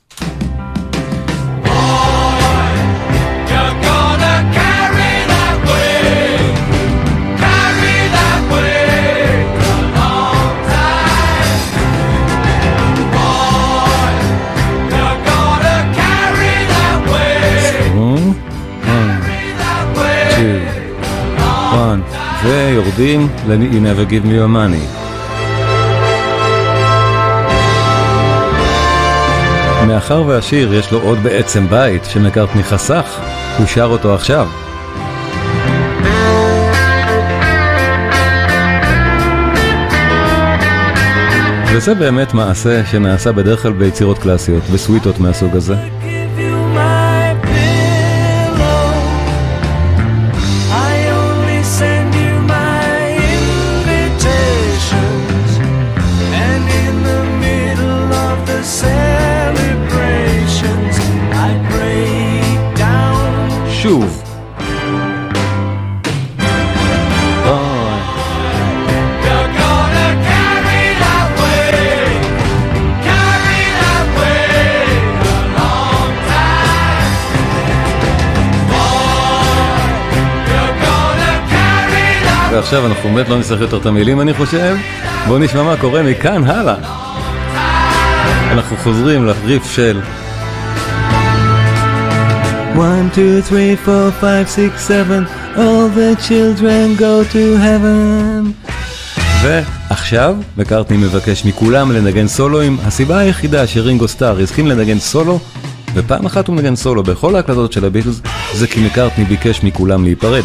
ויורדים ל-You never give me your money. מאחר והשיר יש לו עוד בעצם בית שמקארטני חסך, הוא שר אותו עכשיו. וזה באמת מעשה שנעשה בדרך כלל ביצירות קלאסיות, בסוויטות מהסוג הזה. ועכשיו אנחנו באמת לא נצטרך יותר את המילים אני חושב. בואו נשמע מה קורה מכאן הלאה. אנחנו חוזרים לריף של 1, 2, 3, 4, 5, 6, 7 All the children go to heaven ועכשיו מקארטני מבקש מכולם לנגן סולואים הסיבה היחידה שרינגו סטאר הסכים לנגן סולו ופעם אחת הוא מנגן סולו בכל ההקלטות של הביטלס זה כי מקארטני ביקש מכולם להיפרד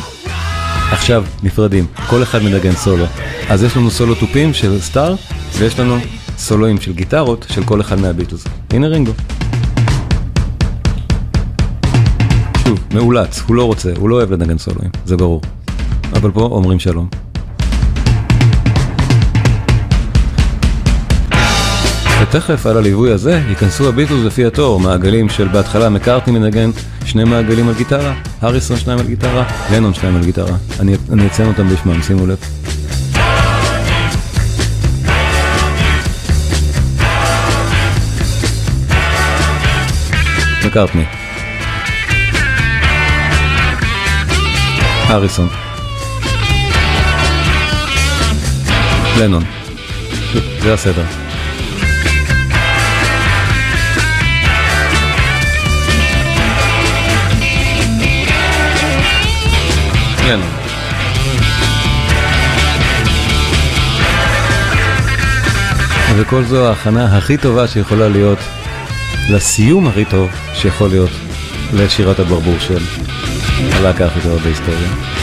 עכשיו נפרדים, כל אחד מנגן סולו. אז יש לנו סולו תופים של סטאר ויש לנו סולואים של גיטרות של כל אחד מהביטלס. הנה רינגו. שוב, מאולץ, הוא לא רוצה, הוא לא אוהב לנגן סולואים, זה ברור. אבל פה אומרים שלום. ותכף על הליווי הזה ייכנסו הביטלס לפי התור, מעגלים של בהתחלה מקארטני מנגן שני מעגלים על גיטרה, הריסון שניים על גיטרה, לנון שניים על גיטרה. אני, אני אציין אותם בשמם, שימו לב. מקארטני. הריסון. לנון. זה הסדר. כן. וכל זו ההכנה הכי טובה שיכולה להיות לסיום הכי טוב שיכול להיות לשירת הברבור של הלהקה הכי טובה בהיסטוריה.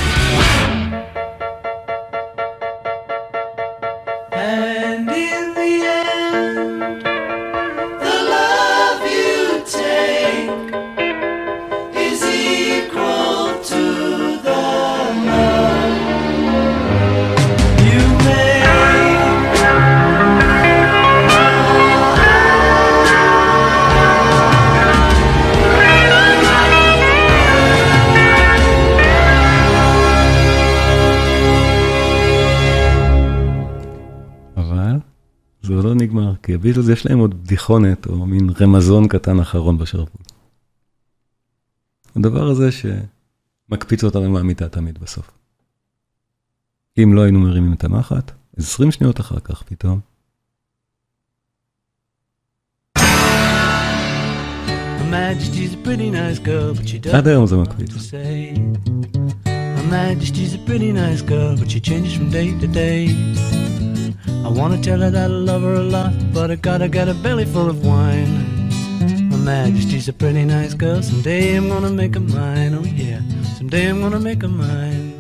הביטלס יש להם עוד בדיחונת או מין רמזון קטן אחרון בשרוול. הדבר הזה שמקפיץ אותנו מהמיטה תמיד בסוף. אם לא היינו מרימים את המחט, 20 שניות אחר כך פתאום. עד היום זה מקפיץ. Majesty's a pretty nice girl, but she changes from day to day. I wanna tell her that I love her a lot, but I gotta get a belly full of wine. Her Majesty's a pretty nice girl, someday I'm gonna make her mine, oh yeah, someday I'm gonna make her mine.